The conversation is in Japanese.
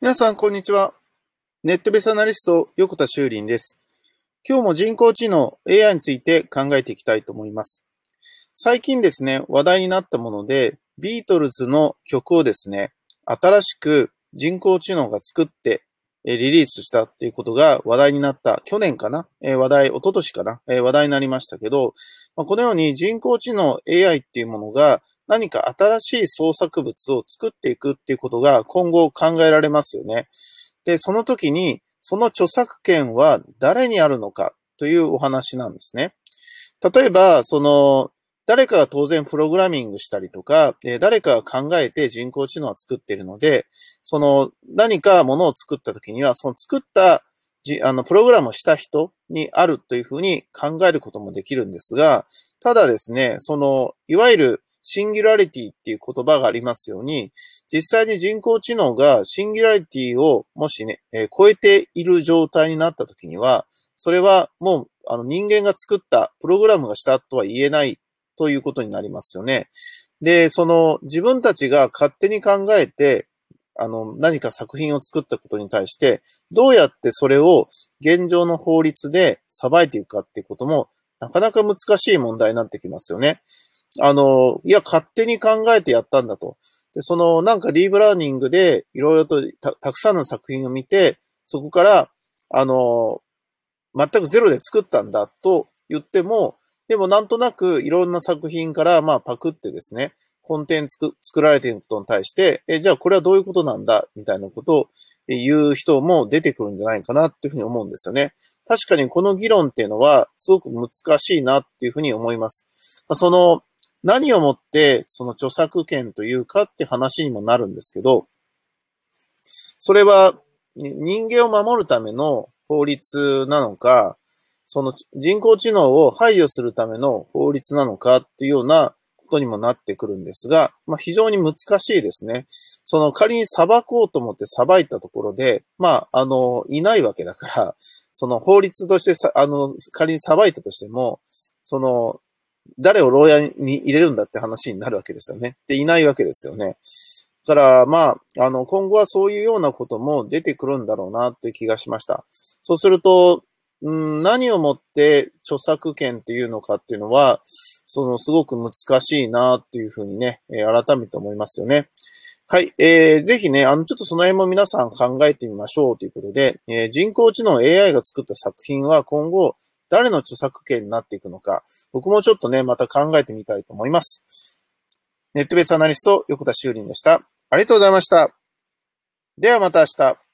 皆さん、こんにちは。ネットベースアナリスト、横田修林です。今日も人工知能 AI について考えていきたいと思います。最近ですね、話題になったもので、ビートルズの曲をですね、新しく人工知能が作ってリリースしたっていうことが話題になった、去年かな？話題、一昨年かな？話題になりましたけど、このように人工知能 AI っていうものが何か新しい創作物を作っていくっていうことが今後考えられますよね。で、その時に、その著作権は誰にあるのかというお話なんですね。例えば、その、誰かが当然プログラミングしたりとか、誰かが考えて人工知能を作っているので、その何かものを作った時には、その作ったあの、プログラムをした人にあるというふうに考えることもできるんですが、ただですね、その、いわゆるシンギュラリティっていう言葉がありますように、実際に人工知能がシンギュラリティをもしね、えー、超えている状態になった時には、それはもうあの人間が作ったプログラムがしたとは言えないということになりますよね。で、その自分たちが勝手に考えて、あの、何か作品を作ったことに対して、どうやってそれを現状の法律で裁いていくかっていうことも、なかなか難しい問題になってきますよね。あの、いや、勝手に考えてやったんだと。で、その、なんかディープラーニングでいろいろとたたくさんの作品を見て、そこから、あの、全くゼロで作ったんだと言っても、でもなんとなくいろんな作品から、まあ、パクってですね、コンテンツ作られていることに対して、え、じゃあこれはどういうことなんだ？みたいなことを言う人も出てくるんじゃないかなっていうふうに思うんですよね。確かにこの議論っていうのはすごく難しいなっていうふうに思います。その、何をもってその著作権というかって話にもなるんですけど、それは人間を守るための法律なのか、その人工知能を排除するための法律なのかっていうようなことにもなってくるんですが、まあ、非常に難しいですね。その仮に裁こうと思って裁いたところで、まあ、あの、いないわけだから、その法律としてさ、あの、仮に裁いたとしても、その、誰を牢屋に入れるんだって話になるわけですよね。で、いないわけですよね。だから、まあ、あの、今後はそういうようなことも出てくるんだろうなって気がしました。そうすると、うん、何をもって著作権っていうのかっていうのは、そのすごく難しいなっていうふうにね、えー、改めて思いますよね。はい。えー、ぜひね、あの、ちょっとその辺も皆さん考えてみましょうということで、えー、人工知能 AI が作った作品は今後、誰の著作権になっていくのか、僕もちょっとね、また考えてみたいと思います。ネットベースアナリスト、横田修林でした。ありがとうございました。ではまた明日。